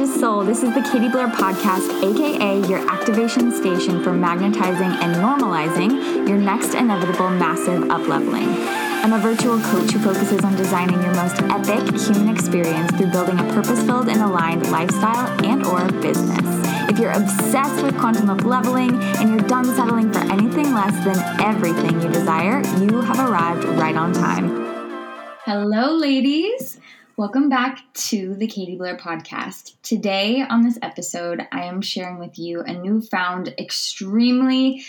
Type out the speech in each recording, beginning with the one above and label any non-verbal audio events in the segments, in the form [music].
gorgeous soul. This is the Katie Blair Podcast, aka your activation station for magnetizing and normalizing your next inevitable massive upleveling. I'm a virtual coach who focuses on designing your most epic human experience through building a purpose-filled and aligned lifestyle and or business. If you're obsessed with quantum upleveling and you're done settling for anything less than everything you desire, you have arrived right on time. Hello, ladies. Welcome back to the Katie Blair podcast. Today, on this episode, I am sharing with you a newfound, extremely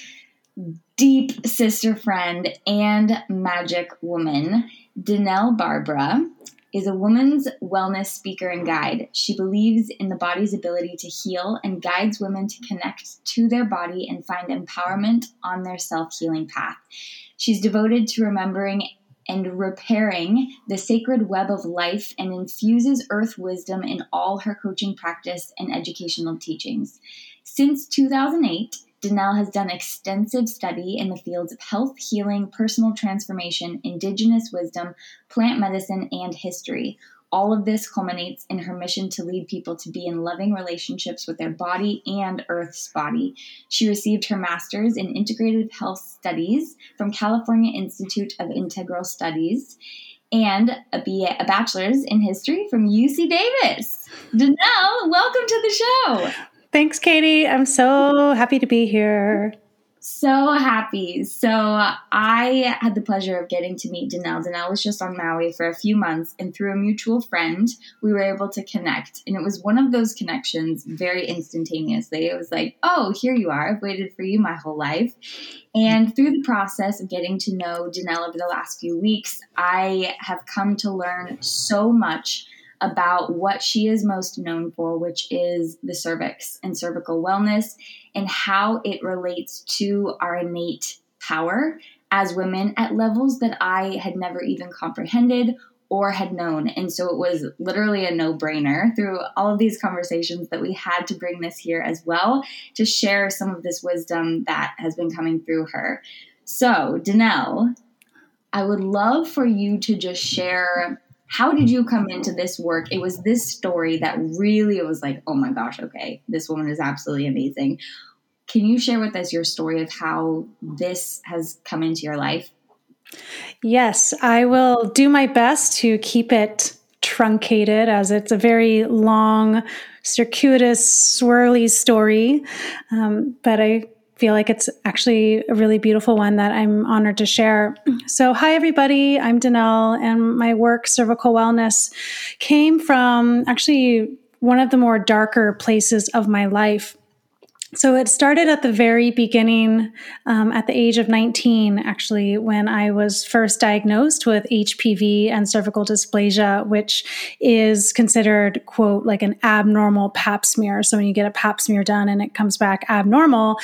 deep sister friend and magic woman. Denell Barbara is a woman's wellness speaker and guide. She believes in the body's ability to heal and guides women to connect to their body and find empowerment on their self healing path. She's devoted to remembering and repairing the sacred web of life and infuses earth wisdom in all her coaching practice and educational teachings. Since 2008, Denell has done extensive study in the fields of health, healing, personal transformation, indigenous wisdom, plant medicine, and history, all of this culminates in her mission to lead people to be in loving relationships with their body and Earth's body. She received her master's in integrative health studies from California Institute of Integral Studies and a, BA, a bachelor's in history from UC Davis. Denell, welcome to the show. Thanks, Katie. I'm so happy to be here. So happy. So I had the pleasure of getting to meet Denell. Denell was just on Maui for a few months, and through a mutual friend, we were able to connect. And it was one of those connections very instantaneously. It was like, oh, here you are. I've waited for you my whole life. And through the process of getting to know Denell over the last few weeks, I have come to learn so much about what she is most known for, which is the cervix and cervical wellness and how it relates to our innate power as women at levels that I had never even comprehended or had known. And so it was literally a no brainer through all of these conversations that we had to bring this here as well to share some of this wisdom that has been coming through her. So, Denell, I would love for you to just share how did you come into this work? It was this story that really was like, oh my gosh, okay, this woman is absolutely amazing. Can you share with us your story of how this has come into your life? Yes, I will do my best to keep it truncated as it's a very long, circuitous, swirly story. Um, but I feel like it's actually a really beautiful one that I'm honored to share. So, hi, everybody. I'm Denell, and my work, Cervical Wellness, came from actually one of the more darker places of my life. So it started at the very beginning, um, at the age of 19, actually, when I was first diagnosed with HPV and cervical dysplasia, which is considered, quote, like an abnormal pap smear. So when you get a pap smear done and it comes back abnormal,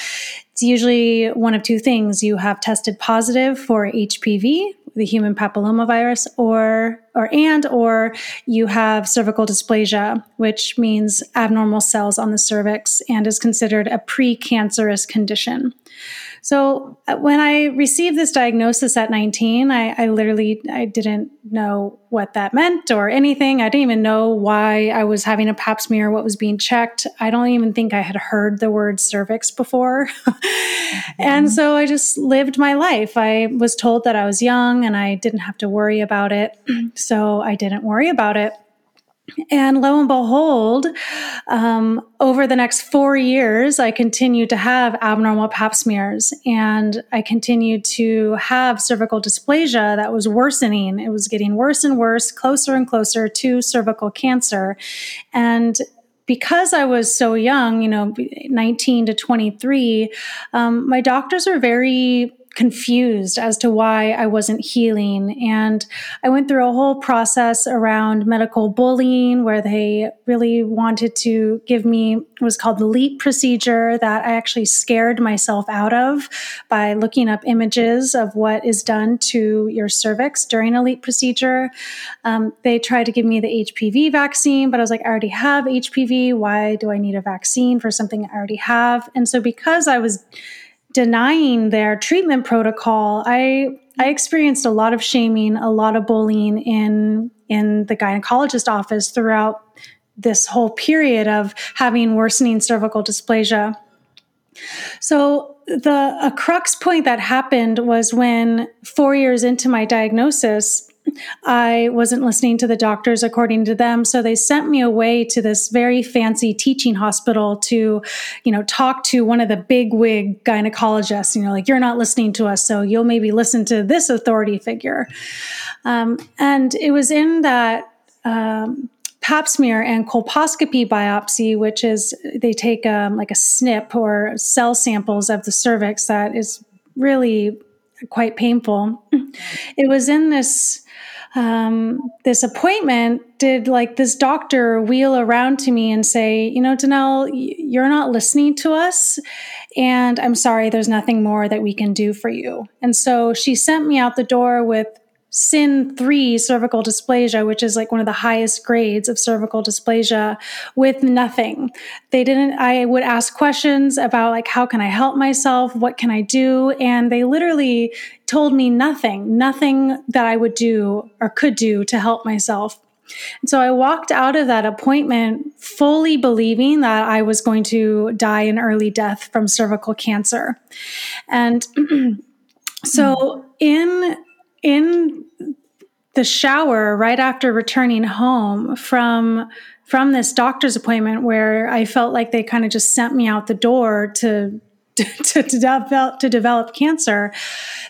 it's usually one of two things. You have tested positive for HPV, the human papillomavirus, or or and or you have cervical dysplasia, which means abnormal cells on the cervix and is considered a precancerous condition. So uh, when I received this diagnosis at 19, I, I, literally I didn't know what that meant or anything. I didn't even know why I was having a pap smear, or what was being checked. I don't even think I had heard the word cervix before. [laughs] mm-hmm. And so I just lived my life. I was told that I was young and I didn't have to worry about it. [clears throat] so I didn't worry about it. And lo and behold, um, over the next four years, I continued to have abnormal pap smears and I continued to have cervical dysplasia that was worsening. It was getting worse and worse, closer and closer to cervical cancer. And because I was so young, you know, 19 to 23, um, my doctors are very confused as to why I wasn't healing. And I went through a whole process around medical bullying where they really wanted to give me what was called the LEEP procedure that I actually scared myself out of by looking up images of what is done to your cervix during a LEEP procedure. Um, they tried to give me the HPV vaccine, but I was like, I already have HPV. Why do I need a vaccine for something I already have? And so because I was denying their treatment protocol, I I experienced a lot of shaming, a lot of bullying in in the gynecologist office throughout this whole period of having worsening cervical dysplasia. So the a crux point that happened was when 4 years into my diagnosis I wasn't listening to the doctors according to them. So they sent me away to this very fancy teaching hospital to, you know, talk to one of the big wig gynecologists. You know, like, you're not listening to us. So you'll maybe listen to this authority figure. Um, and it was in that. Um, pap smear and colposcopy biopsy, which is they take um, like a snip or cell samples of the cervix that is really quite painful. It was in this um, this appointment did like this doctor wheel around to me and say, you know, Denell, you're not listening to us. And I'm sorry, there's nothing more that we can do for you. And so she sent me out the door with CIN 3 cervical dysplasia, which is like one of the highest grades of cervical dysplasia, with nothing. They didn't, I would ask questions about like, how can I help myself? What can I do? And they literally told me nothing, nothing that I would do or could do to help myself. And so I walked out of that appointment fully believing that I was going to die an early death from cervical cancer. And [clears throat] so in in the shower right after returning home from from this doctor's appointment where I felt like they kind of just sent me out the door to to, to, develop to develop cancer,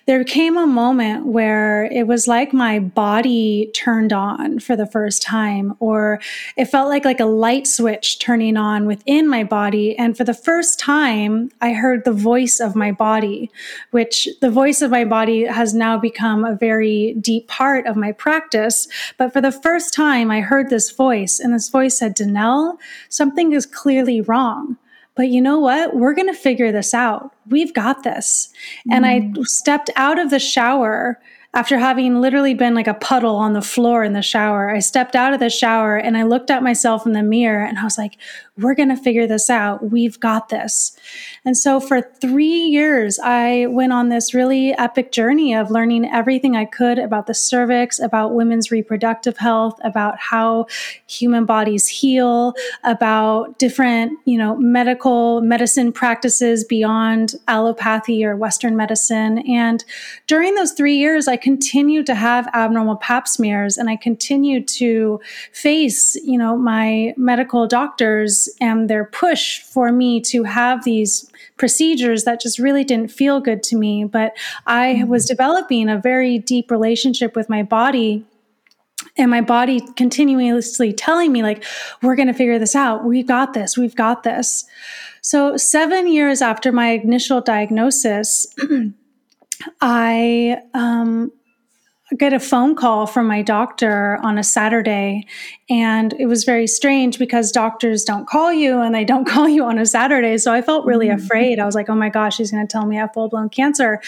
there came a moment where it was like my body turned on for the first time, or it felt like like a light switch turning on within my body. And for the first time, I heard the voice of my body, which the voice of my body has now become a very deep part of my practice. But for the first time, I heard this voice, and this voice said, Denell, something is clearly wrong but you know what? We're going to figure this out. We've got this. Mm. And I mm. stepped out of the shower after having literally been like a puddle on the floor in the shower. I stepped out of the shower and I looked at myself in the mirror and I was like, we're going to figure this out. We've got this. And so for three years, I went on this really epic journey of learning everything I could about the cervix, about women's reproductive health, about how human bodies heal, about different, you know, medical medicine practices beyond allopathy or Western medicine. And during those three years, I continued to have abnormal pap smears and I continued to face, you know, my medical doctors and their push for me to have these procedures that just really didn't feel good to me. But I mm-hmm. was developing a very deep relationship with my body and my body continuously telling me like we're going to figure this out we've got this we've got this so 7 years after my initial diagnosis [clears throat] i um, get a phone call from my doctor on a Saturday. And it was very strange because doctors don't call you and they don't [laughs] call you on a Saturday. So I felt really mm-hmm. afraid. I was like, oh my gosh, she's going to tell me I have full blown cancer.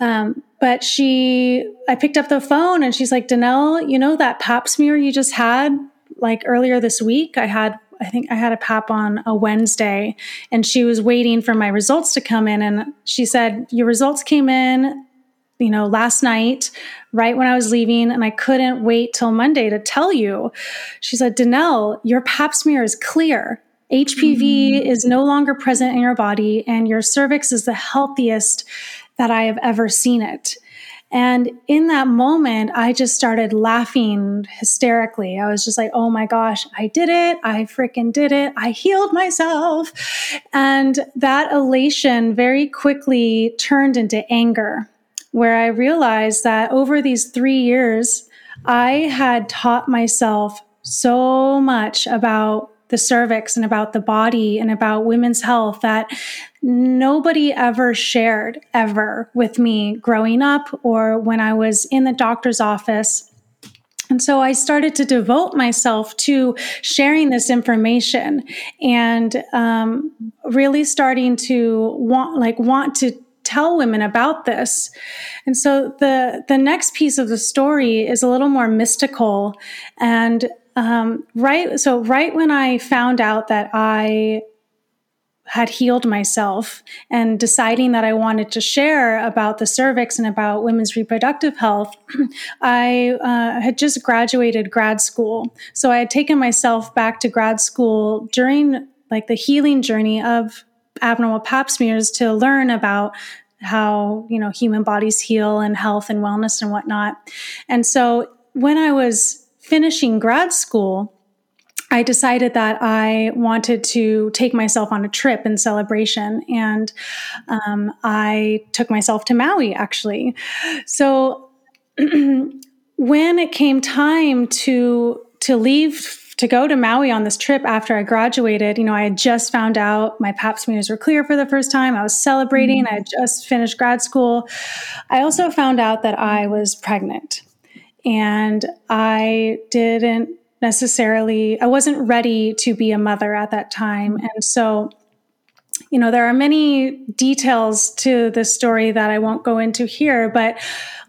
Um, but she, I picked up the phone and she's like, Denell, you know that pap smear you just had like earlier this week? I had I think I had a pap on a Wednesday and she was waiting for my results to come in. And she said, Your results came in you know, last night, right when I was leaving, and I couldn't wait till Monday to tell you. She said, Denell, your pap smear is clear. HPV mm-hmm. is no longer present in your body, and your cervix is the healthiest that I have ever seen it. And in that moment, I just started laughing hysterically. I was just like, oh my gosh, I did it. I freaking did it. I healed myself. And that elation very quickly turned into anger where I realized that over these three years, I had taught myself so much about the cervix and about the body and about women's health that nobody ever shared ever with me growing up or when I was in the doctor's office. And so I started to devote myself to sharing this information and um, really starting to want, like, want to tell women about this. And so the the next piece of the story is a little more mystical. And um, right, so right when I found out that I had healed myself and deciding that I wanted to share about the cervix and about women's reproductive health, [clears throat] I uh, had just graduated grad school. So I had taken myself back to grad school during like the healing journey of abnormal pap smears to learn about how you know human bodies heal and health and wellness and whatnot. And so when I was finishing grad school, I decided that I wanted to take myself on a trip in celebration, and um, I took myself to Maui actually. So [clears throat] when it came time to to leave to go to Maui on this trip after I graduated, you know, I had just found out my pap smears were clear for the first time. I was celebrating. Mm-hmm. I had just finished grad school. I also found out that I was pregnant. And I didn't necessarily, I wasn't ready to be a mother at that time. And so, you know, there are many details to this story that I won't go into here, but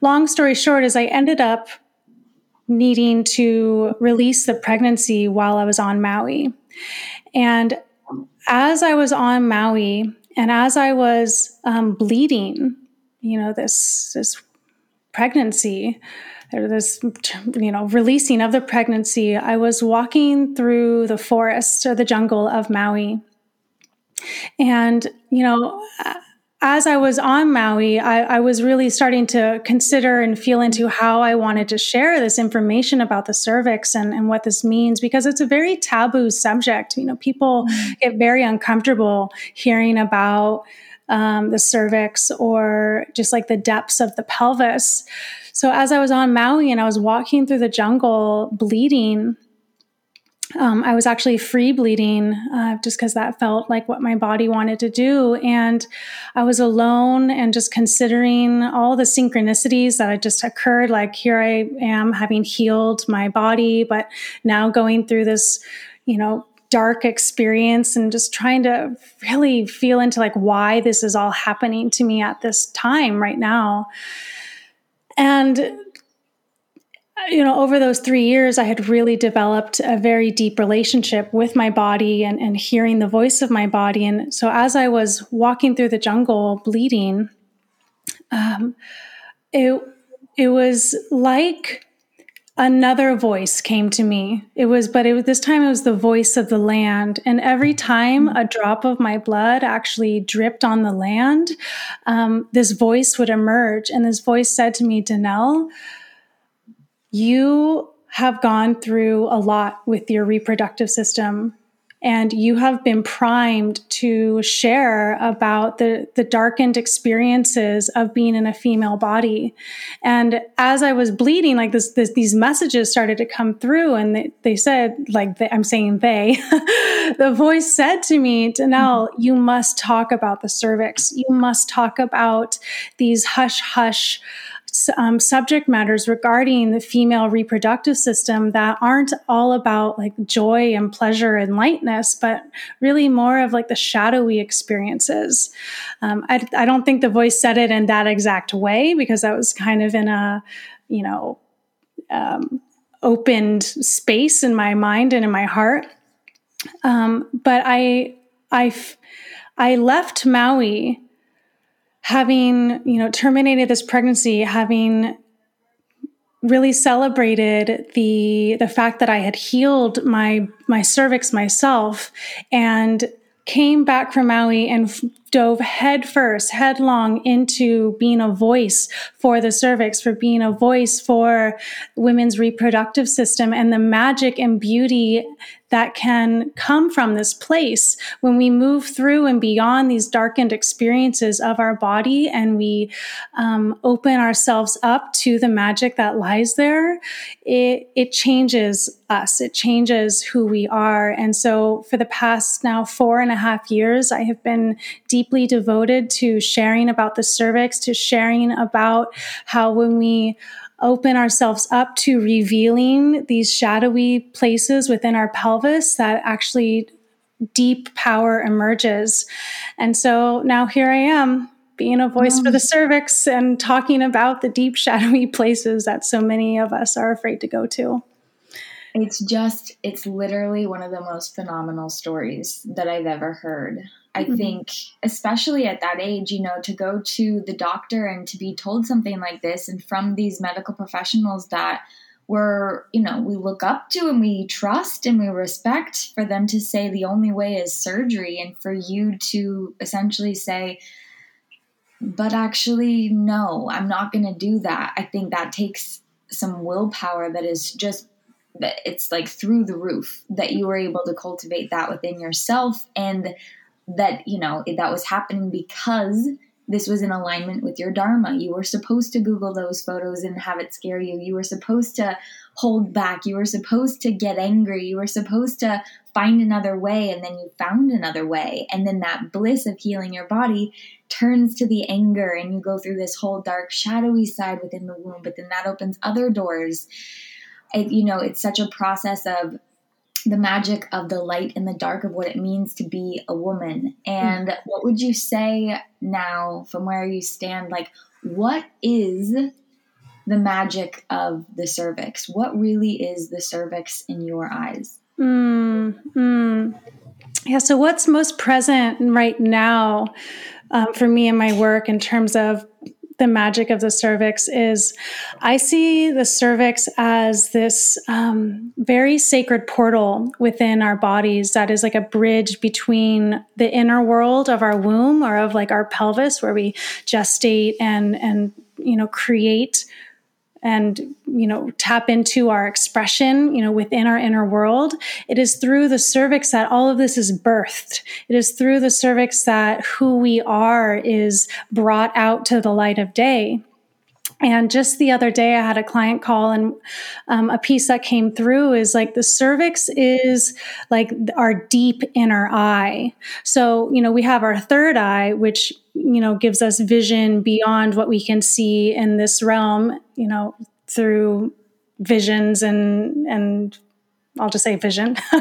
long story short is I ended up needing to release the pregnancy while I was on Maui. And as I was on Maui and as I was um, bleeding, you know, this, this pregnancy, or this you know releasing of the pregnancy i was walking through the forest or the jungle of maui and you know as i was on maui I, I, was really starting to consider and feel into how i wanted to share this information about the cervix and, and what this means because it's a very taboo subject you know people mm-hmm. get very uncomfortable hearing about um, the cervix or just like the depths of the pelvis so as I was on Maui and I was walking through the jungle bleeding, um, I was actually free bleeding uh, just because that felt like what my body wanted to do. And I was alone and just considering all the synchronicities that had just occurred. Like, here I am having healed my body, but now going through this, you know, dark experience and just trying to really feel into like why this is all happening to me at this time right now. And you know, over those three years, I had really developed a very deep relationship with my body and, and hearing the voice of my body. And so, as I was walking through the jungle bleeding, um, it it was like another voice came to me. It was, but it was this time it was the voice of the land. And every time a drop of my blood actually dripped on the land, um, this voice would emerge. And this voice said to me, Denell, you have gone through a lot with your reproductive system and you have been primed to share about the, the darkened experiences of being in a female body. And as I was bleeding, like this, this these messages started to come through, and they, they said, like they, I'm saying they, [laughs] the voice said to me, Denell, mm-hmm. you must talk about the cervix. You must talk about these hush hush um, subject matters regarding the female reproductive system that aren't all about like joy and pleasure and lightness, but really more of like the shadowy experiences. Um, I, I don't think the voice said it in that exact way because that was kind of in a, you know, um, opened space in my mind and in my heart. Um, but I, I, I left Maui having, you know, terminated this pregnancy, having really celebrated the the fact that I had healed my my cervix myself and came back from Maui and f- dove headfirst, headlong into being a voice for the cervix, for being a voice for women's reproductive system and the magic and beauty that can come from this place. When we move through and beyond these darkened experiences of our body and we um, open ourselves up to the magic that lies there it, it changes us. It changes who we are. And so for the past now four and a half years i have been deeply devoted to sharing about the cervix to sharing about how when we open ourselves up to revealing these shadowy places within our pelvis that actually deep power emerges. And so now here I am being a voice for mm. the cervix and talking about the deep [laughs] shadowy places that so many of us are afraid to go to. It's just, it's literally one of the most phenomenal stories that I've ever heard. I mm-hmm. think, especially at that age, you know, to go to the doctor and to be told something like this and from these medical professionals that we're, you know, we look up to and we trust and we respect for them to say the only way is surgery and for you to essentially say, but actually, no, I'm not going to do that. I think that takes some willpower that is just that it's like through the roof that you were able to cultivate that within yourself and that you know that was happening because this was in alignment with your dharma. You were supposed to google those photos and have it scare you. You were supposed to hold back. You were supposed to get angry. You were supposed to find another way and then you found another way. And then that bliss of healing your body turns to the anger and you go through this whole dark shadowy side within the womb but then that opens other doors. It, you know it's such a process of the magic of the light and the dark of what it means to be a woman. And mm. what would you say now from where you stand? Like, what is the magic of the cervix? What really is the cervix in your eyes? Mm, mm. Yeah, so what's most present right now um, for me in my work in terms of the magic of the cervix is I see the cervix as this um, very sacred portal within our bodies that is like a bridge between the inner world of our womb or of like our pelvis where we gestate and and you know create and you know tap into our expression you know within our inner world. It is through the cervix that all of this is birthed. It is through the cervix that who we are is brought out to the light of day and just the other day, I had a client call, and um, a piece that came through is like the cervix is like our deep inner eye. So, you know, we have our third eye, which, you know, gives us vision beyond what we can see in this realm, you know, through visions and, and I'll just say vision. [laughs]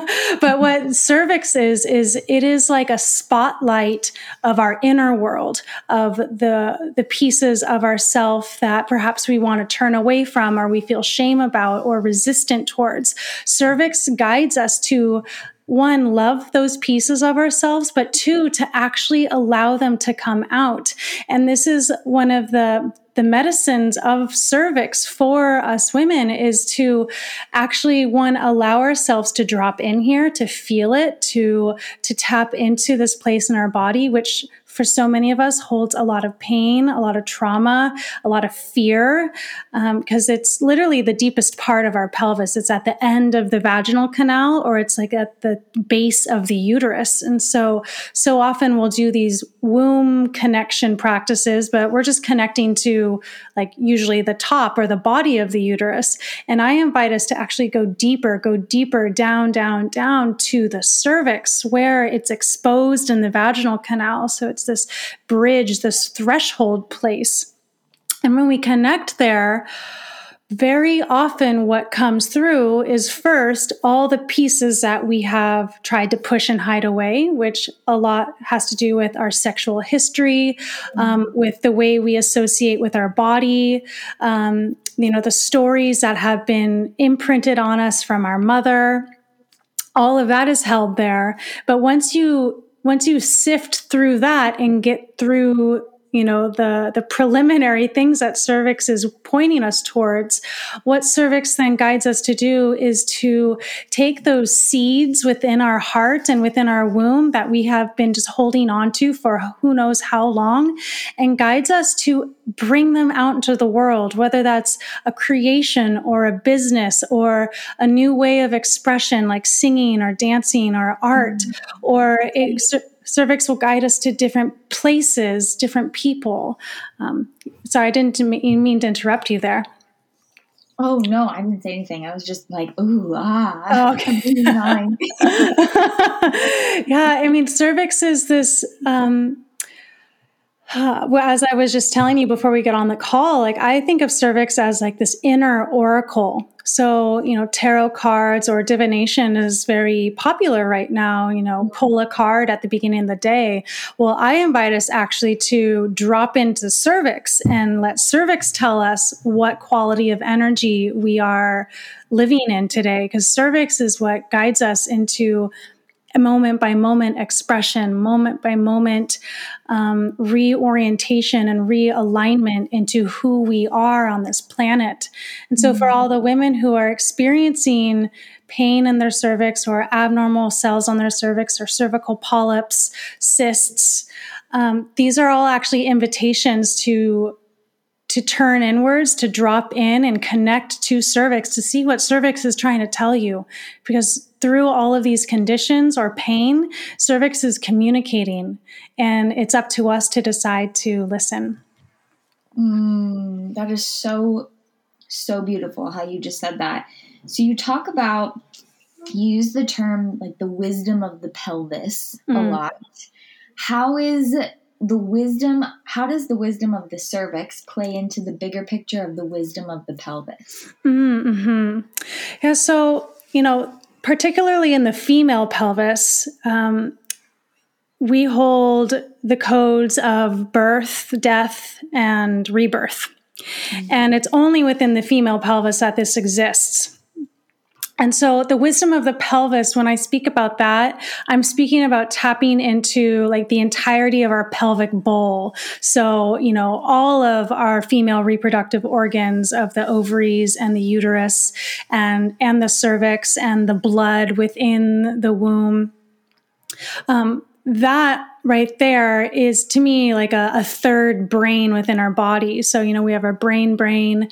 but what mm-hmm. cervix is, is it is like a spotlight of our inner world, of the, the pieces of ourself that perhaps we want to turn away from or we feel shame about or resistant towards. Cervix guides us to one, love those pieces of ourselves, but two, to actually allow them to come out. And this is one of the the medicines of cervix for us women is to actually one allow ourselves to drop in here to feel it to to tap into this place in our body which for so many of us holds a lot of pain, a lot of trauma, a lot of fear, because um, it's literally the deepest part of our pelvis. It's at the end of the vaginal canal or it's like at the base of the uterus. And so, so often we'll do these womb connection practices, but we're just connecting to like usually the top or the body of the uterus. And I invite us to actually go deeper, go deeper down, down, down to the cervix where it's exposed in the vaginal canal. So it's this bridge, this threshold place. And when we connect there, very often what comes through is first all the pieces that we have tried to push and hide away which a lot has to do with our sexual history um, with the way we associate with our body um, you know the stories that have been imprinted on us from our mother. All of that is held there. But once you once you sift through that and get through you know the the preliminary things that cervix is pointing us towards what cervix then guides us to do is to take those seeds within our heart and within our womb that we have been just holding on to for who knows how long and guides us to bring them out into the world whether that's a creation or a business or a new way of expression like singing or dancing or art mm-hmm. or cervix will guide us to different places, different people. Um, sorry, I didn't mean to interrupt you there. Oh no, I didn't say anything. I was just like, ooh, ah. Oh, okay. [laughs] yeah, I mean, cervix is this um, well, as I was just telling you before we get on the call, like I think of cervix as like this inner oracle. So, you know, tarot cards or divination is very popular right now. You know, mm-hmm. pull a card at the beginning of the day. Well, I invite us actually to drop into cervix and let cervix tell us what quality of energy we are living in today, because cervix is what guides us into moment by moment expression, moment by moment um, reorientation and realignment into who we are on this planet. And so, mm-hmm. for all the women who are experiencing pain in their cervix or abnormal cells on their cervix or cervical polyps, cysts, um, these are all actually invitations to to turn inwards, to drop in and connect to cervix to see what cervix is trying to tell you. Because through all of these conditions or pain, cervix is communicating, and it's up to us to decide to listen. Mm, that is so, so beautiful how you just said that. So you talk about, you use the term like the wisdom of the pelvis mm. a lot. How is the wisdom how does the wisdom of the cervix play into the bigger picture of the wisdom of the pelvis mm-hmm. yeah so you know particularly in the female pelvis um, we hold the codes of birth death and rebirth mm-hmm. and it's only within the female pelvis that this exists and so the wisdom of the pelvis, when I speak about that, I'm speaking about tapping into like the entirety of our pelvic bowl. So, you know, all of our female reproductive organs of the ovaries and the uterus and, and the cervix and the blood within the womb. Um, that right there is to me like a, a third brain within our body. So, you know, we have our brain brain,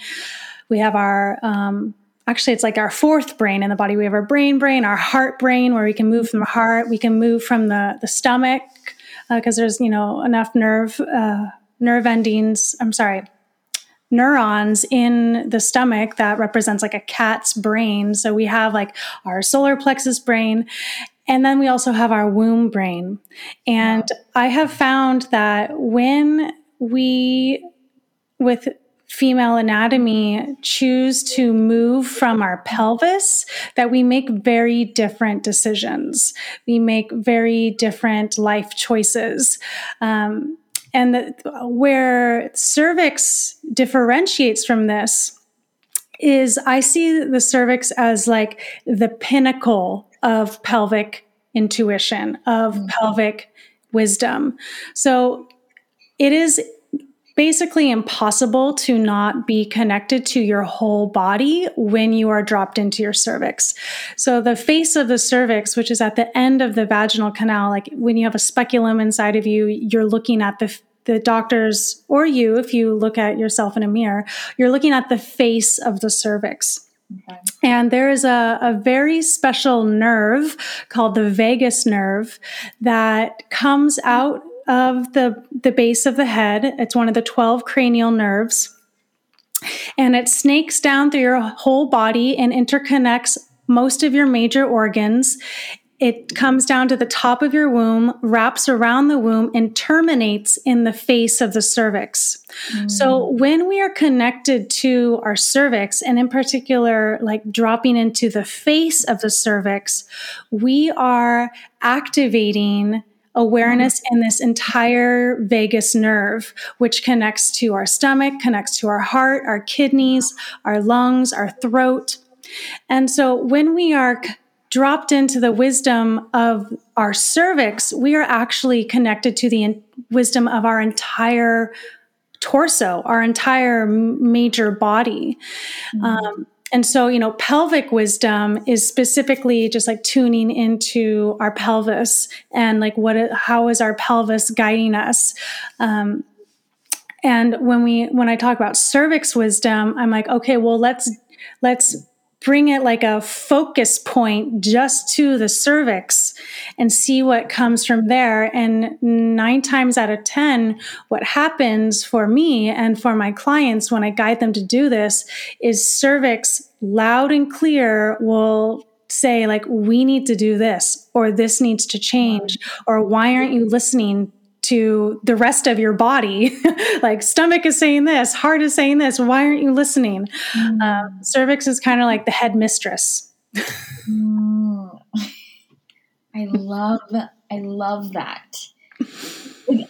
we have our, um, actually it's like our fourth brain in the body we have our brain brain our heart brain where we can move from the heart we can move from the the stomach because uh, there's you know enough nerve uh, nerve endings i'm sorry neurons in the stomach that represents like a cat's brain so we have like our solar plexus brain and then we also have our womb brain and wow. i have found that when we with female anatomy choose to move from our pelvis that we make very different decisions. We make very different life choices. Um, and the, where cervix differentiates from this is I see the cervix as like the pinnacle of pelvic intuition, of mm-hmm. pelvic wisdom. So it is basically impossible to not be connected to your whole body when you are dropped into your cervix. So the face of the cervix, which is at the end of the vaginal canal, like when you have a speculum inside of you, you're looking at the the doctors or you, if you look at yourself in a mirror, you're looking at the face of the cervix. Okay. And there is a, a very special nerve called the vagus nerve that comes out of the, the base of the head. It's one of the 12 cranial nerves. And it snakes down through your whole body and interconnects most of your major organs. It comes down to the top of your womb, wraps around the womb, and terminates in the face of the cervix. Mm. So, when we are connected to our cervix, and in particular, like dropping into the face of the cervix, we are activating awareness in this entire vagus nerve, which connects to our stomach, connects to our heart, our kidneys, our lungs, our throat. And so when we are dropped into the wisdom of our cervix, we are actually connected to the in- wisdom of our entire torso, our entire major body. Mm-hmm. Um, and so, you know, pelvic wisdom is specifically just like tuning into our pelvis and like what, how is our pelvis guiding us? Um, and when we, when I talk about cervix wisdom, I'm like, okay, well, let's, let's bring it like a focus point just to the cervix and see what comes from there. And nine times out of 10, what happens for me and for my clients when I guide them to do this is cervix loud and clear will say like we need to do this or this needs to change or why aren't you listening to the rest of your body. [laughs] Like stomach is saying this heart is saying this why aren't you listening? Mm. um, cervix is kind of like the head mistress. Mm. i love i love that.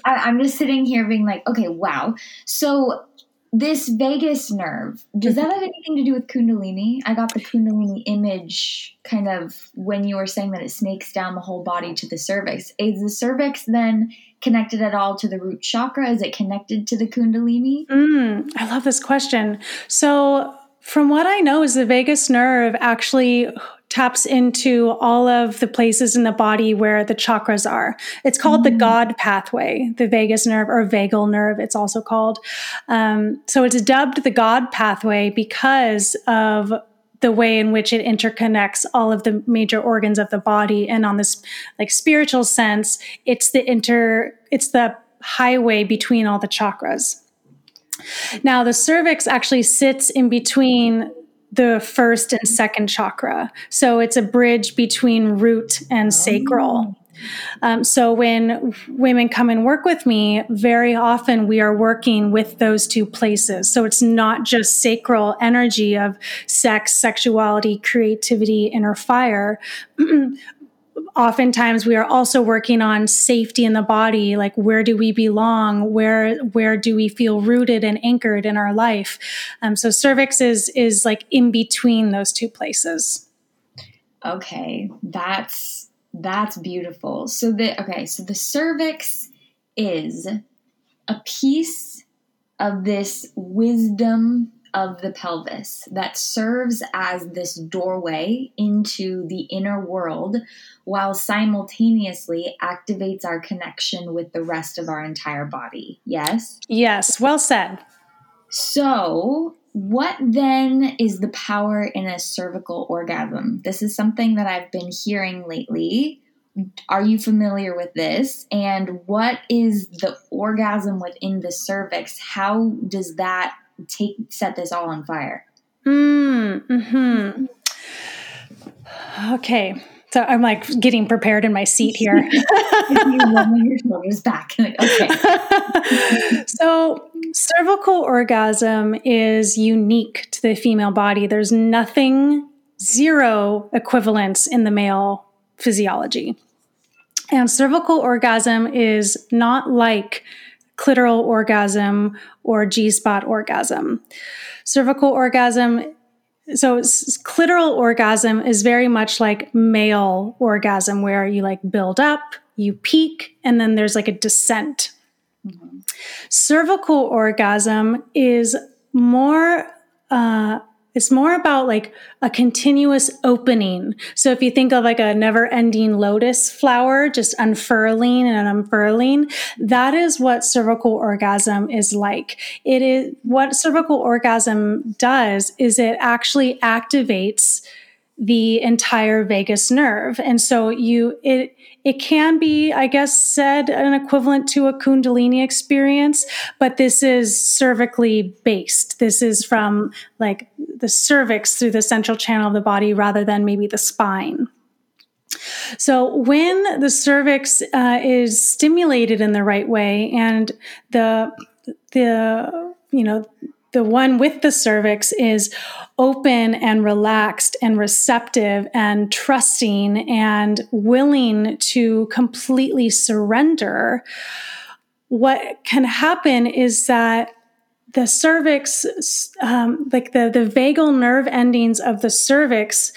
I, i'm just sitting here being like okay wow. So this vagus nerve, does that have anything to do with Kundalini? I got the Kundalini image kind of when you were saying that it snakes down the whole body to the cervix. Is the cervix then connected at all to the root chakra? Is it connected to the Kundalini? Mm, I love this question. So, from what I know, is the vagus nerve actually taps into all of the places in the body where the chakras are. It's called mm-hmm. the mm. God pathway, the vagus nerve or vagal nerve, it's also called. Um, so it's dubbed the God pathway because of the way in which it interconnects all of the major organs of the body and on this like spiritual sense it's the inter it's the highway between all the chakras now the cervix actually sits in between the first and second chakra. So it's a bridge between root and sacral. Um, so when women come and work with me, very often we are working with those two places. So it's not just sacral energy of sex, sexuality, creativity, inner fire, [clears throat] oftentimes we are also working on safety in the body like where do we belong? Where where do we feel rooted and anchored in our life? Um, so cervix is is like in between those two places. Okay that's that's beautiful. So the okay so the cervix is a piece of this wisdom of the pelvis that serves as this doorway into the inner world while simultaneously activates our connection with the rest of our entire body. Yes? Yes, well said. So, what then is the power in a cervical orgasm? This is something that I've been hearing lately. Are you familiar with this? And what is the orgasm within the cervix? How does that take set this all on fire. Mm, hmm Okay. So I'm like getting prepared in my seat [laughs] here. your shoulders back. okay. [laughs] so cervical orgasm is unique to the female body. There's nothing, zero equivalence in the male physiology. And cervical orgasm is not like clitoral orgasm or G spot orgasm. Cervical orgasm, so clitoral orgasm is very much like male orgasm, where you like build up, you peak, and then there's like a descent. Mm-hmm. Cervical orgasm is more uh, it's more about like a continuous opening. So if you think of like a never ending lotus flower, just unfurling and unfurling, that is what cervical orgasm is like. It is what cervical orgasm does is it actually activates the entire vagus nerve. And so you, it, it can be, I guess, said an equivalent to a Kundalini experience, but this is cervically based. This is from like the cervix through the central channel of the body rather than maybe the spine. So when the cervix uh, is stimulated in the right way and the the you know the one with the cervix is open and relaxed and receptive and trusting and willing to completely surrender, what can happen is that the cervix, um, like the, the vagal nerve endings of the cervix,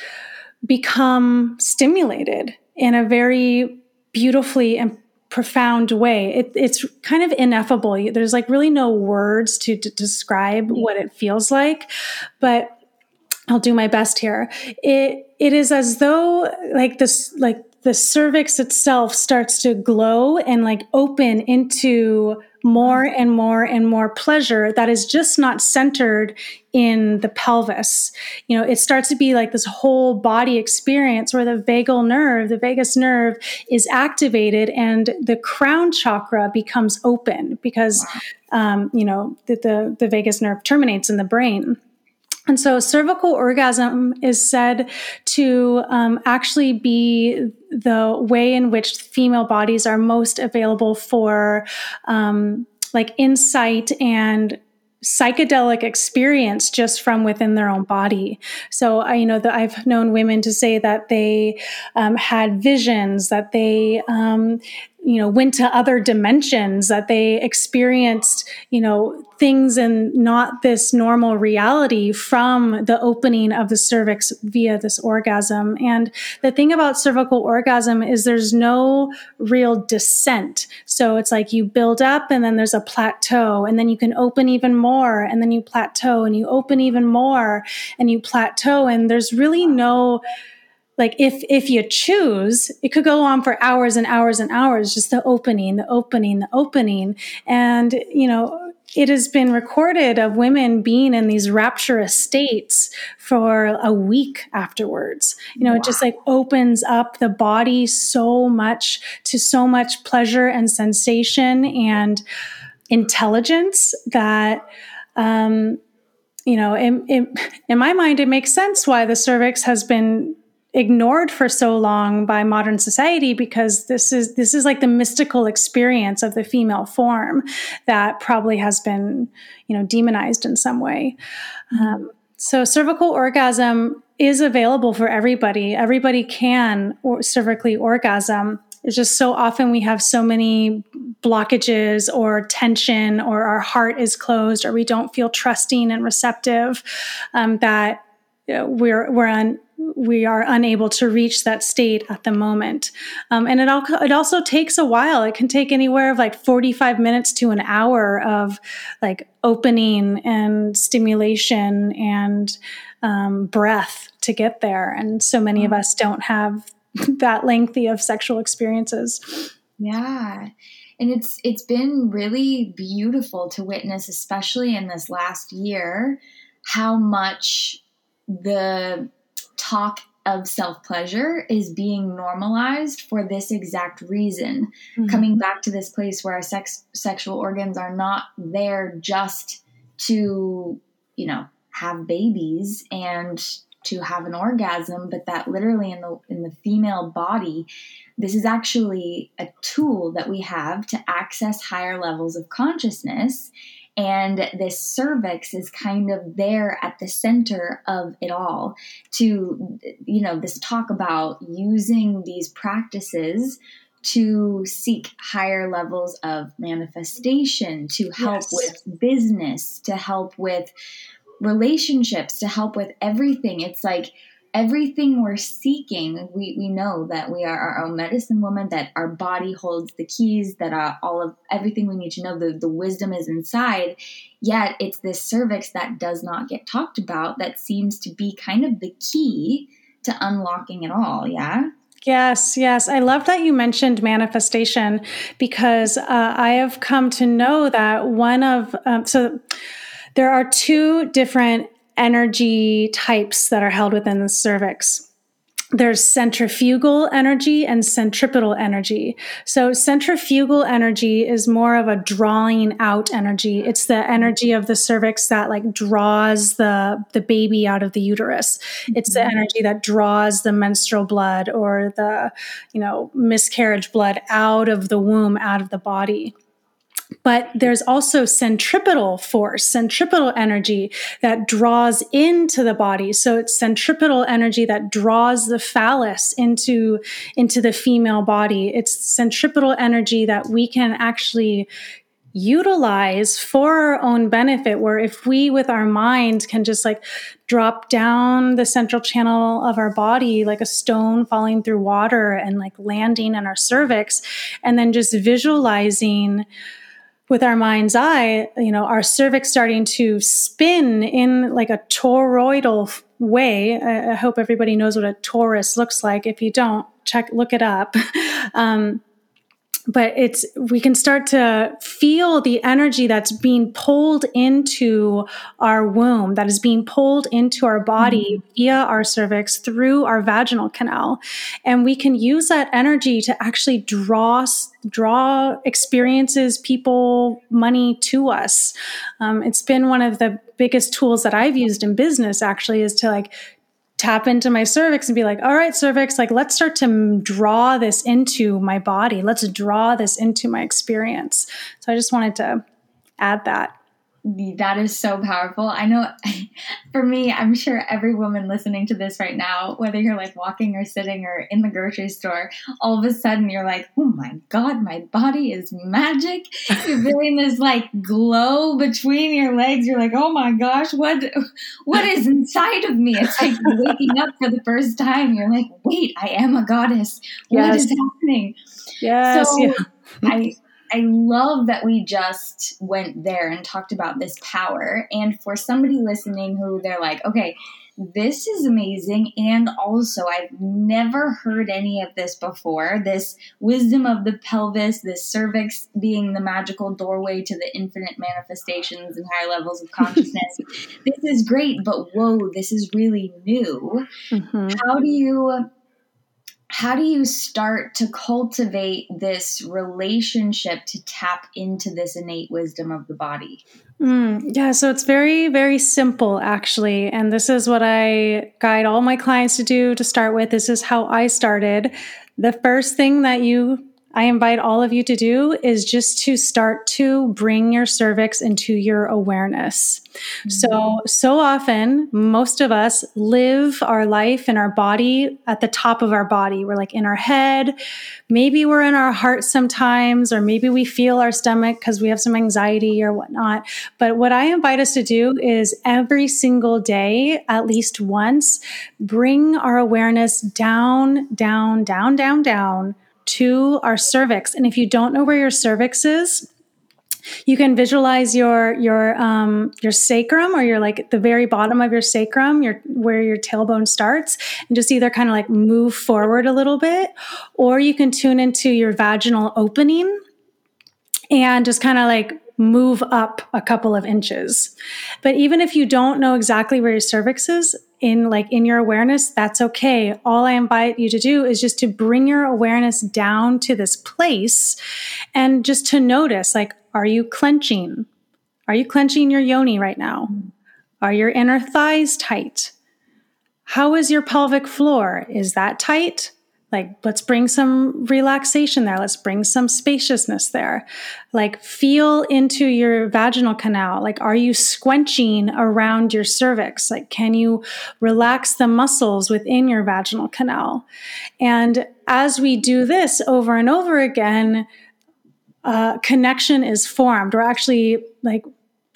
become stimulated in a very beautifully and profound way. It, it's kind of ineffable. There's like really no words to, to describe mm-hmm. what it feels like, but I'll do my best here. It it is as though like this like the cervix itself starts to glow and like open into more and more and more pleasure that is just not centered in the pelvis. You know, it starts to be like this whole body experience where the vagal nerve, the vagus nerve is activated and the crown chakra becomes open because, um, you know, the, the, the vagus nerve terminates in the brain. And so cervical orgasm is said to um, actually be the way in which female bodies are most available for um, like insight and psychedelic experience just from within their own body. So I, you know, that I've known women to say that they um, had visions, that they um, you know went to other dimensions that they experienced you know things in not this normal reality from the opening of the cervix via this orgasm. And the thing about cervical orgasm is there's no real descent. So it's like you build up and then there's a plateau and then you can open even more and then you plateau and you open even more and you plateau and there's really no like if if you choose it could go on for hours and hours and hours just the opening the opening the opening and you know it has been recorded of women being in these rapturous states for a week afterwards. You know, wow. it just like opens up the body so much to so much pleasure and sensation and intelligence that, um, you know, in, in, [laughs] in my mind, it makes sense why the cervix has been ignored for so long by modern society because this is this is like the mystical experience of the female form that probably has been you know demonized in some way. Um, so cervical orgasm is available for everybody. Everybody can or cervically orgasm. It's just so often we have so many blockages or tension or our heart is closed or we don't feel trusting and receptive um, that we're we're on we are unable to reach that state at the moment. Um, and it, all, it also takes a while. It can take anywhere of like 45 minutes to an hour of like opening and stimulation and um, breath to get there. And so many of us don't have [laughs] that lengthy of sexual experiences. Yeah. And it's it's been really beautiful to witness, especially in this last year, how much the talk of self pleasure is being normalized for this exact reason. Mm-hmm. Coming back to this place where our sex sexual organs are not there just to, you know, have babies and to have an orgasm, but that literally in the in the female body, this is actually a tool that we have to access higher levels of consciousness and this cervix is kind of there at the center of it all to, you know, this talk about using these practices to seek higher levels of manifestation, to help yes. with business, to help with relationships, to help with everything. It's like everything we're seeking, we, we know that we are our own medicine woman, that our body holds the keys, that uh, all of everything we need to know, the, the wisdom is inside. Yet it's this cervix that does not get talked about that seems to be kind of the key to unlocking it all. Yeah. Yes, yes. I love that you mentioned manifestation because uh, I have come to know that one of, um, so there are two different energy types that are held within the cervix there's centrifugal energy and centripetal energy. So centrifugal energy is more of a drawing out energy. It's the energy of the cervix that like draws the the baby out of the uterus. It's the mm-hmm. energy that draws the menstrual blood or the, you know, miscarriage blood out of the womb, out of the body. But there's also centripetal force, centripetal energy that draws into the body. So it's centripetal energy that draws the phallus into, into the female body. It's centripetal energy that we can actually utilize for our own benefit where if we with our mind can just like drop down the central channel of our body like a stone falling through water and like landing in our cervix and then just visualizing with our mind's eye, you know, our cervix starting to spin in like a toroidal way. I, I hope everybody knows what a torus looks like. If you don't, check, look it up. [laughs] um, but it's we can start to feel the energy that's being pulled into our womb that is being pulled into our body mm-hmm. via our cervix through our vaginal canal and we can use that energy to actually draw draw experiences people money to us um, it's been one of the biggest tools that i've used in business actually is to like tap into my cervix and be like, all right, cervix, like let's start to draw this into my body. Let's draw this into my experience. So I just wanted to add that. That is so powerful. I know [laughs] for me, I'm sure every woman listening to this right now, whether you're like walking or sitting or in the grocery store, all of a sudden you're like, oh my God, my body is magic. [laughs] You're feeling this like glow between your legs. You're like, oh my gosh, what what is inside of me? It's like waking up for the first time. You're like, wait, I am a goddess. What yes. is happening? Yes. So yeah. I I love that we just went there and talked about this power. And for somebody listening who they're like, okay, this is amazing. And also, I've never heard any of this before. This wisdom of the pelvis, this cervix being the magical doorway to the infinite manifestations and higher levels of consciousness. [laughs] this is great, but whoa, this is really new. Mm-hmm. How do you how do you start to cultivate this relationship to tap into this innate wisdom of the body? Mm, yeah, so it's very, very simple actually. And this is what I guide all my clients to do to start with. This is how I started. The first thing that you I invite all of you to do is just to start to bring your cervix into your awareness. Mm-hmm. So, so often, most of us live our life in our body at the top of our body. We're like in our head. Maybe we're in our heart sometimes, or maybe we feel our stomach because we have some anxiety or whatnot. But what I invite us to do is every single day, at least once, bring our awareness down, down, down, down, down to our cervix. And if you don't know where your cervix is, you can visualize your your um, your sacrum or your like the very bottom of your sacrum, your where your tailbone starts, and just either kind of like move forward a little bit, or you can tune into your vaginal opening and just kind of like move up a couple of inches. But even if you don't know exactly where your cervix is, in like in your awareness, that's okay. All I invite you to do is just to bring your awareness down to this place and just to notice like, are you clenching? Are you clenching your yoni right now? Are your inner thighs tight? How is your pelvic floor? Is that tight? Like, let's bring some relaxation there. Let's bring some spaciousness there. Like, feel into your vaginal canal. Like, are you squenching around your cervix? Like, can you relax the muscles within your vaginal canal? And as we do this over and over again, uh, connection is formed. We're actually like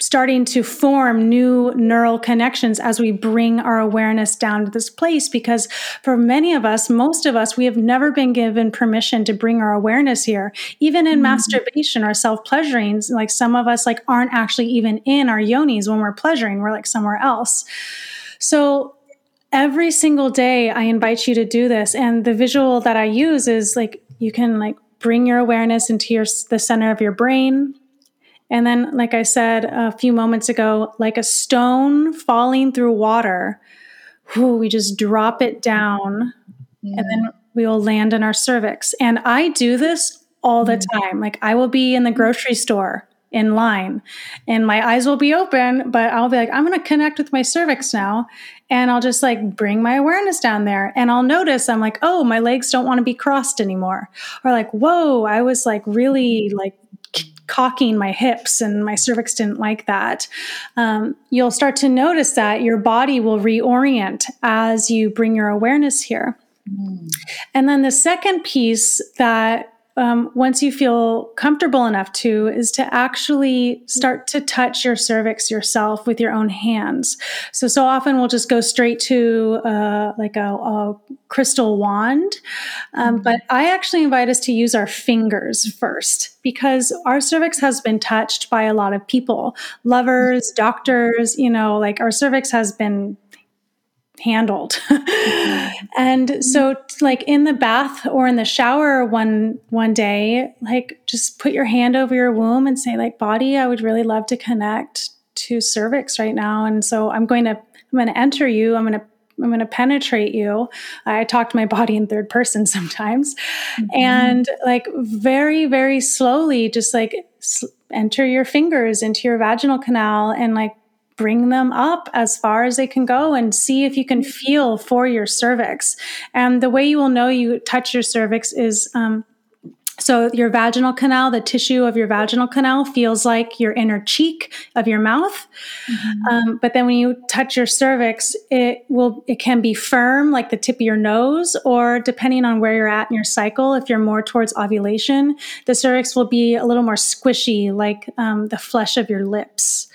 starting to form new neural connections as we bring our awareness down to this place because for many of us most of us we have never been given permission to bring our awareness here. Even in mm-hmm. masturbation or self-pleasuring like some of us like aren't actually even in our yonis when we're pleasuring we're like somewhere else. So every single day i invite you to do this. And the visual that i use is like you can like bring your awareness into your the center of your brain and then, like I said a few moments ago, like a stone falling through water, whew, we just drop it down and then we will land in our cervix. And I do this all the mm-hmm. time. Like I will be in the grocery store in line and my eyes will be open, but I'll be like, I'm going to connect with my cervix now. And I'll just like bring my awareness down there and I'll notice I'm like, oh, my legs don't want to be crossed anymore. Or like, whoa, I was like really like cocking my hips and my cervix didn't like that. Um, you'll start to notice that your body will reorient as you bring your awareness here. Mm. And then the second piece that um, once you feel comfortable enough to, is to actually start to touch your cervix yourself with your own hands. So, so often we'll just go straight to uh, like a, a, crystal wand. Um, mm-hmm. But I actually invite us to use our fingers first because our cervix has been touched by a lot of people, lovers, doctors, you know, like our cervix has been handled. [laughs] and so like in the bath or in the shower one one day, like just put your hand over your womb and say like body, I would really love to connect to cervix right now and so I'm going to I'm going to enter you. I'm going to I'm going to penetrate you. I talk to my body in third person [laughs] sometimes. Mm-hmm. And like very, very slowly, just like enter your fingers into your vaginal canal and like bring them up as far as they can go and see if you can feel for your cervix. And the way you will know you touch your cervix is um, So, your vaginal canal, the tissue of your vaginal canal feels like your inner cheek of your mouth. Mm-hmm. Um, but then when you touch your cervix, it will, it can be firm, like the tip of your nose, or depending on where you're at in your cycle, if you're more towards ovulation, the cervix will be a little more squishy, like um, the flesh of your lips.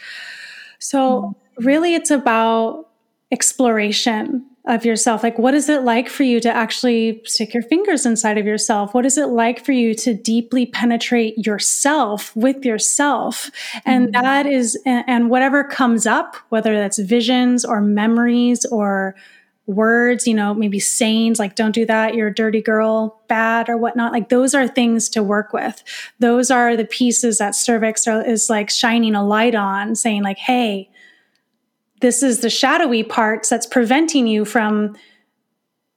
So, mm-hmm. really, it's about exploration of yourself. Like, what is it like for you to actually stick your fingers inside of yourself? What is it like for you to deeply penetrate yourself with yourself? And mm-hmm. that is, and whatever comes up, whether that's visions or memories or words, you know, maybe sayings like, don't do that, you're a dirty girl, bad, or whatnot. Like, those are things to work with. Those are the pieces that cervix are, is like shining a light on, saying, like, hey, this is the shadowy parts that's preventing you from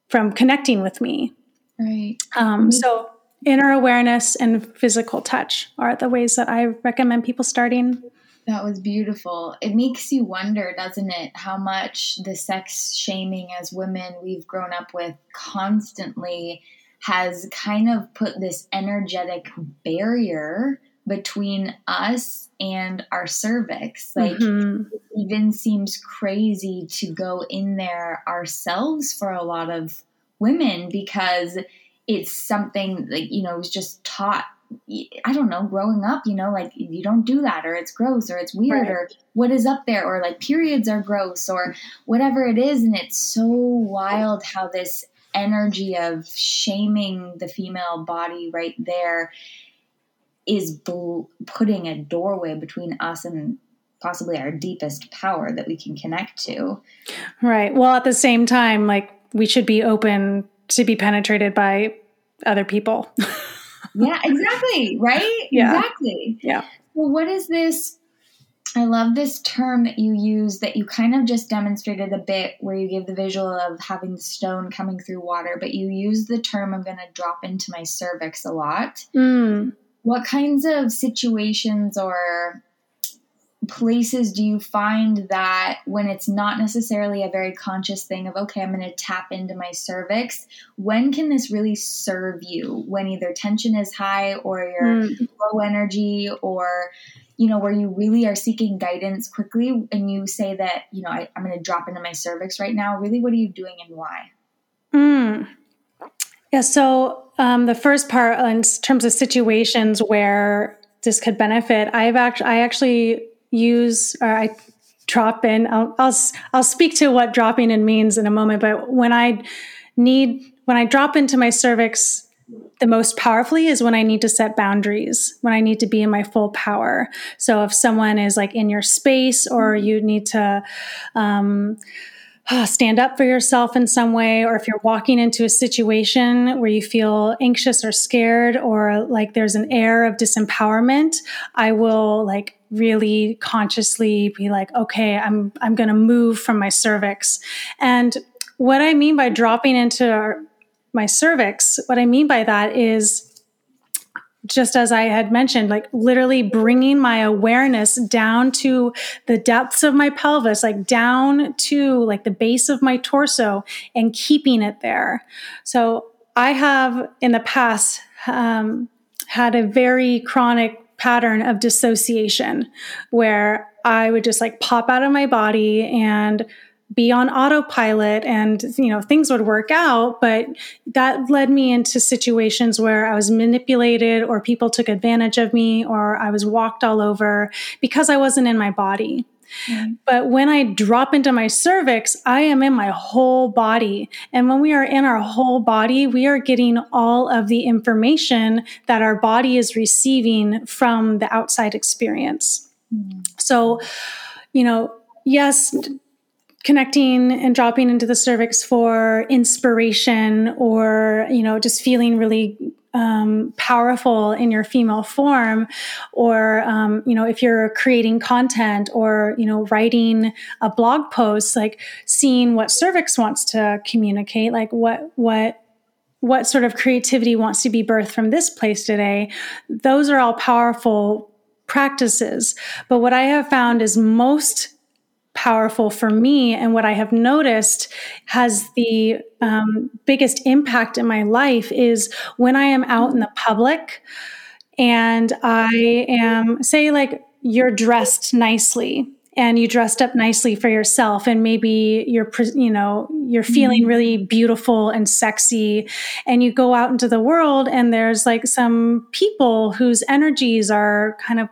from connecting with me right um, so inner awareness and physical touch are the ways that i recommend people starting that was beautiful it makes you wonder doesn't it how much the sex shaming as women we've grown up with constantly has kind of put this energetic barrier between us and our cervix. Like, mm-hmm. it even seems crazy to go in there ourselves for a lot of women because it's something like, you know, it was just taught. I don't know, growing up, you know, like you don't do that, or it's gross, or it's weird, right. or what is up there, or like periods are gross, or whatever it is. And it's so wild how this energy of shaming the female body right there is bl- putting a doorway between us and possibly our deepest power that we can connect to. Right. Well, at the same time, like we should be open to be penetrated by other people. [laughs] yeah, exactly. Right? [laughs] Yeah. Exactly. Yeah. Well, what is this? I love this term that you use that you kind of just demonstrated a bit where you gave the visual of having the stone coming through water, but you use the term I'm going to drop into my cervix a lot. Mm what kinds of situations or places do you find that when it's not necessarily a very conscious thing of okay i'm going to tap into my cervix when can this really serve you when either tension is high or you're mm. low energy or you know where you really are seeking guidance quickly and you say that you know I, am going to drop into my cervix right now really what are you doing and why mm. Yeah. So um, the first part, in terms of situations where this could benefit, I've actually I actually use or I drop in. I'll, I'll I'll speak to what dropping in means in a moment. But when I need when I drop into my cervix the most powerfully is when I need to set boundaries, when I need to be in my full power. So if someone is like in your space or you need to um, [sighs] stand up for yourself in some way, or if you're walking into a situation where you feel anxious or scared, or like there's an air of disempowerment, I will like really consciously be like, okay, I'm I'm going to move from my cervix. And what I mean by dropping into my cervix, what I mean by that is just as I had mentioned, like literally bringing my awareness down to the depths of my pelvis, like down to like the base of my torso and keeping it there. So I have in the past um, had a very chronic pattern of dissociation where I would just like pop out of my body and be on autopilot and you know things would work out but that led me into situations where i was manipulated or people took advantage of me or i was walked all over because i wasn't in my body mm-hmm. But when I drop into my cervix, I am in my whole body. And when we are in our whole body, we are getting all of the information that our body is receiving from the outside experience. Mm-hmm. So, you know, yes, connecting and dropping into the cervix for inspiration or you know just feeling really um, powerful in your female form or um, you know if you're creating content or you know writing a blog post like seeing what cervix wants to communicate like what what what sort of creativity wants to be birthed from this place today those are all powerful practices. But what i have found is most powerful for me and what I have noticed has the um, biggest impact in my life is when I am out in the public and I am, say, like you're dressed nicely and you dressed up nicely for yourself and maybe you're you know you're feeling mm-hmm. really beautiful and sexy and you go out into the world and there's like some people whose energies are kind of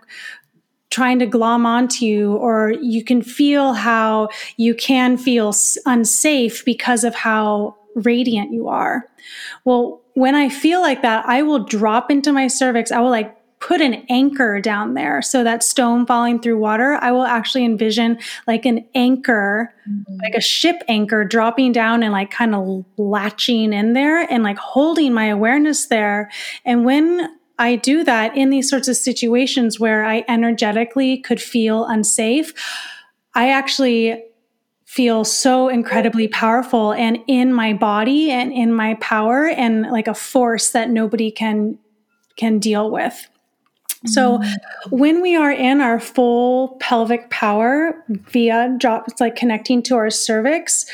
trying to glom onto you, or you can feel how you can feel unsafe because of how radiant you are. Well, when I feel like that, I will drop into my cervix. I will like put an anchor down there. So that stone falling through water, I will actually envision like an anchor, mm-hmm. like a ship anchor dropping down and like kind of latching in there and like holding my awareness there. And when I do that in these sorts of situations where I energetically could feel unsafe. I actually feel so incredibly powerful and in my body and in my power and like a force that nobody can can deal with. So mm-hmm. when we are in our full pelvic power via drop, it's like connecting to our cervix.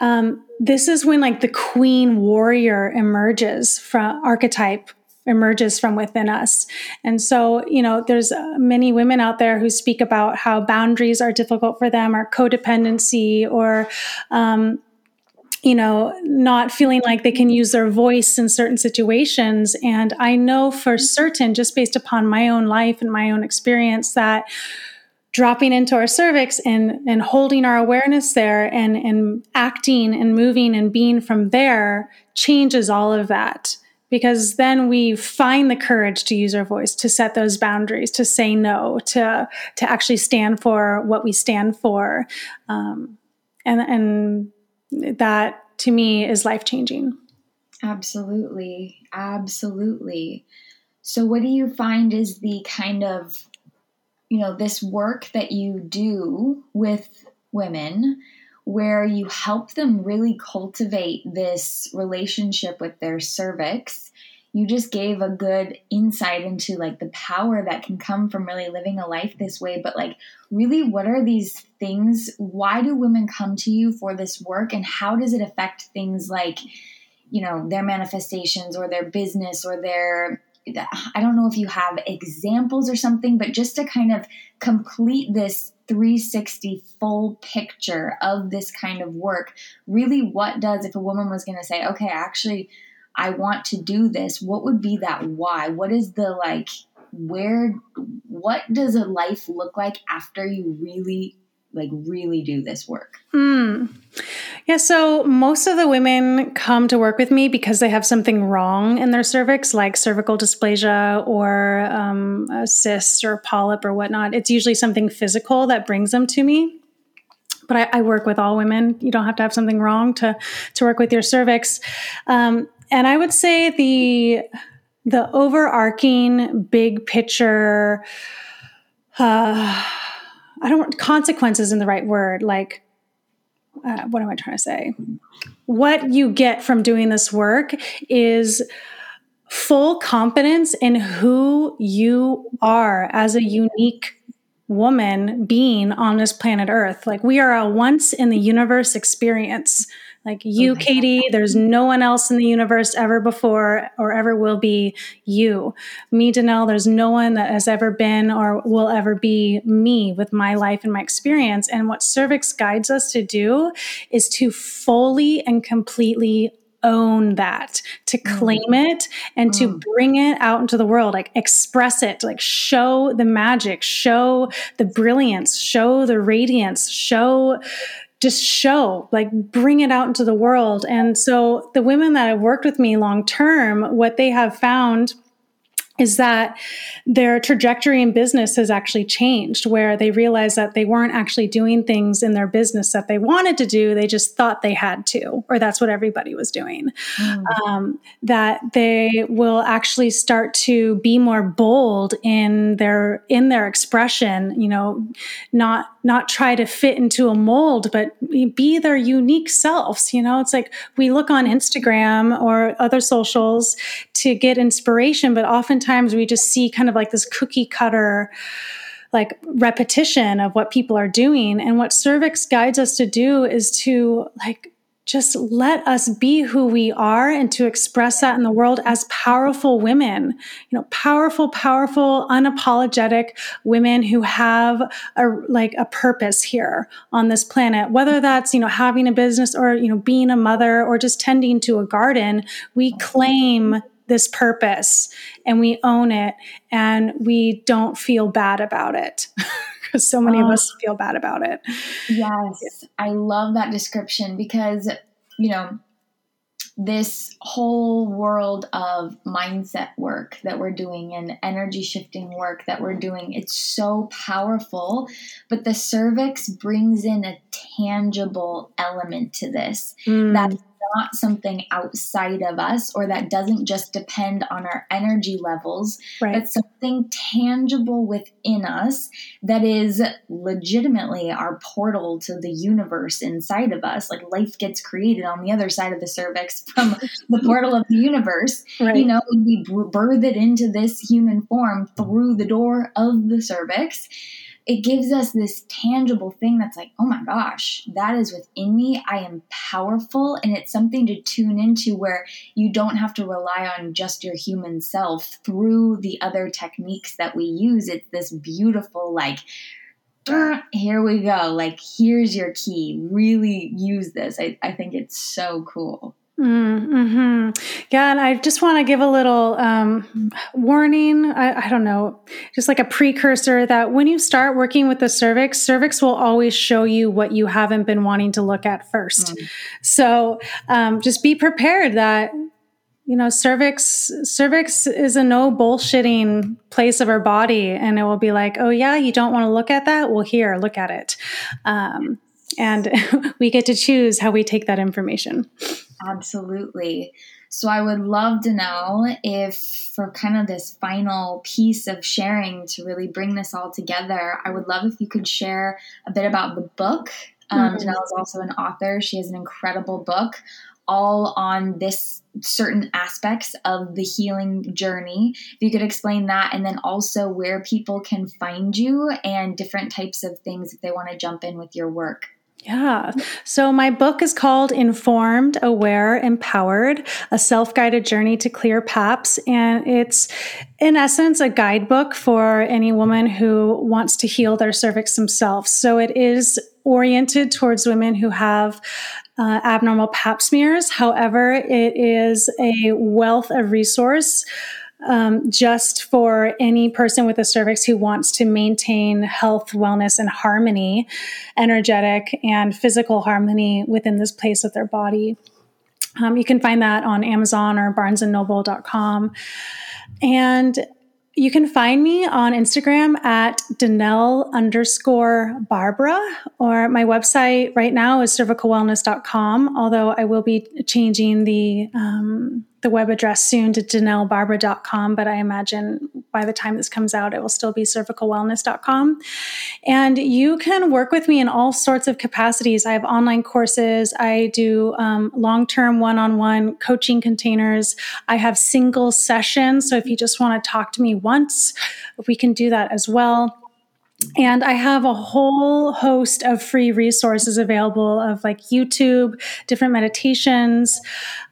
Um, this is when like the queen warrior emerges from archetype emerges from within us. And so, you know, there's uh, many women out there who speak about how boundaries are difficult for them, or codependency, or um, you know, not feeling like they can use their voice in certain situations. And I know for certain, just based upon my own life and my own experience, that dropping into our cervix and and holding our awareness there and and acting and moving and being from there changes all of that because then we find the courage to use our voice to set those boundaries to say no to to actually stand for what we stand for. Um, and and that to me is life changing absolutely. Absolutely. So what do you find is the kind of you know this work that you do with women where you help them really cultivate this relationship with their cervix. You just gave a good insight into like the power that can come from really living a life this way but like really what are these things why do women come to you for this work and how does it affect things like you know their manifestations or their business or their I don't know if you have examples or something, but just to kind of complete this 360 full picture of this kind of work. Really, what does, if a woman was going to say, okay, actually, I want to do this, what would be that why? What is the like, where, what does a life look like after you really like really do this work? Mm. Yeah, so most of the women come to work with me because they have something wrong in their cervix, like cervical dysplasia or um, a cyst or polyp or whatnot. It's usually something physical that brings them to me. But I, I work with all women. You don't have to have something wrong to to work with your cervix. Um, and I would say the the overarching big picture. Uh, I don't want consequences in the right word. Like, uh, what am I trying to say? What you get from doing this work is full confidence in who you are as a unique woman being on this planet Earth. Like, we are a once in the universe experience. Like you, okay. Katie, there's no one else in the universe ever before or ever will be you. Me, Denell, there's no one that has ever been or will ever be me with my life and my experience. And what Cervix guides us to do is to fully and completely own that, to mm. claim it and mm. to bring it out into the world, like express it, like show the magic, show the brilliance, show the radiance, show just show, like bring it out into the world. And so the women that have worked with me long term, what they have found is that their trajectory in business has actually changed where they realized that they weren't actually doing things in their business that they wanted to do they just thought they had to or that's what everybody was doing mm. um, that they will actually start to be more bold in their in their expression you know not not try to fit into a mold but be their unique selves you know it's like we look on instagram or other socials to get inspiration but oftentimes we just see kind of like this cookie cutter like repetition of what people are doing. And what cervix guides us to do is to like just let us be who we are and to express that in the world as powerful women, you know, powerful, powerful, unapologetic women who have a, like a purpose here on this planet, whether that's, you know, having a business or, you know, being a mother or just tending to a garden, we claim this purpose and we own it and we don't feel bad about it. [laughs] because [laughs] so many of oh. us feel bad about it. Yes, I love that description because, you know, this whole world of mindset work that we're doing and energy shifting work that we're doing it's so powerful but the cervix brings in a tangible element to this mm. that not something outside of us or that doesn't just depend on our energy levels, right. but something tangible within us that is legitimately our portal to the universe inside of us. Like life gets created on the other side of the cervix [laughs] from the portal of the universe. Right. You know, we birth it into this human form through the door of the cervix it gives us this tangible thing that's like, oh my gosh, that is within me. I am powerful. And it's something to tune into where you don't have to rely on just your human self through the other techniques that we use. It's this beautiful, like, here we go. Like, here's your key. Really use this. I, I think it's so cool. Mm-hmm. Yeah, and I just want to give a little um, warning. I, I, don't know, just like a precursor that when you start working with the cervix, cervix will always show you what you haven't been wanting to look at first. Mm. So um, just be prepared that you know cervix cervix is a no bullshitting place of our body, and it will be like, oh yeah, you don't want to look at that. Well, here, look at it, um, and [laughs] we get to choose how we take that information. Absolutely. So I would love to know if, for kind of this final piece of sharing to really bring this all together, I would love if you could share a bit about the book. Um, mm-hmm. Denell is also an author. She has an incredible book all on this certain aspects of the healing journey. If you could explain that, and then also where people can find you and different types of things if they want to jump in with your work. Yeah. So my book is called Informed, Aware, Empowered, a self-guided journey to clear PAPS. And it's in essence a guidebook for any woman who wants to heal their cervix themselves. So it is oriented towards women who have uh, abnormal pap smears. However, it is a wealth of resource um, just for any person with a cervix who wants to maintain health, wellness, and harmony, energetic and physical harmony within this place of their body. Um, you can find that on Amazon or barnesandnoble.com. And you can find me on Instagram at Denell underscore Barbara, or my website right now is cervicalwellness.com, although I will be changing the um, the web address soon to denellbarbara.com, but I imagine by the time this comes out, it will still be cervicalwellness.com. And you can work with me in all sorts of capacities. I have online courses, I do um, long term one on one coaching containers, I have single sessions. So if you just want to talk to me once, we can do that as well. And I have a whole host of free resources available of like YouTube, different meditations.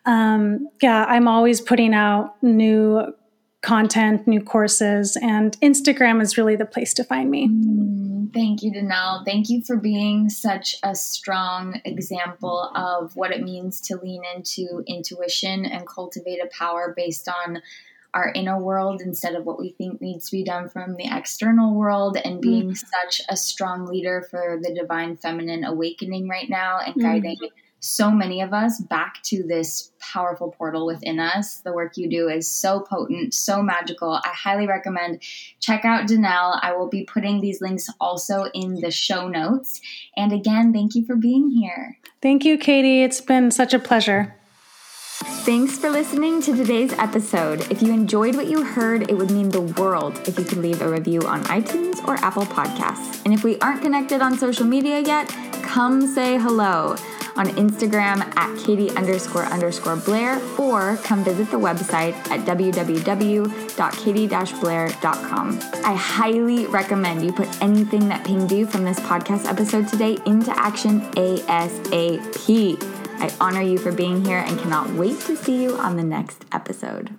Um, yeah, I'm always putting out new content, new courses, and Instagram is really the place to find me. Mm, thank you, Denell. Thank you for being such a strong example of what it means to lean into intuition and cultivate a power based on our inner world instead of what we think needs to be done from the external world and being mm. such a strong leader for the divine feminine awakening right now and mm. guiding so many of us back to this powerful portal within us. The work you do is so potent, so magical. I highly recommend check out Denell. I will be putting these links also in the show notes. And again, thank you for being here. Thank you, Katie. It's been such a pleasure. Thanks for listening to today's episode. If you enjoyed what you heard, it would mean the world if you could leave a review on iTunes or Apple Podcasts. And if we aren't connected on social media yet, come say hello. on Instagram at Katie underscore underscore Blair, or come visit the website at www.katie-blair.com. I highly recommend you put anything that pinged you from this podcast episode today into action ASAP. I honor you for being here and cannot wait to see you on the next episode.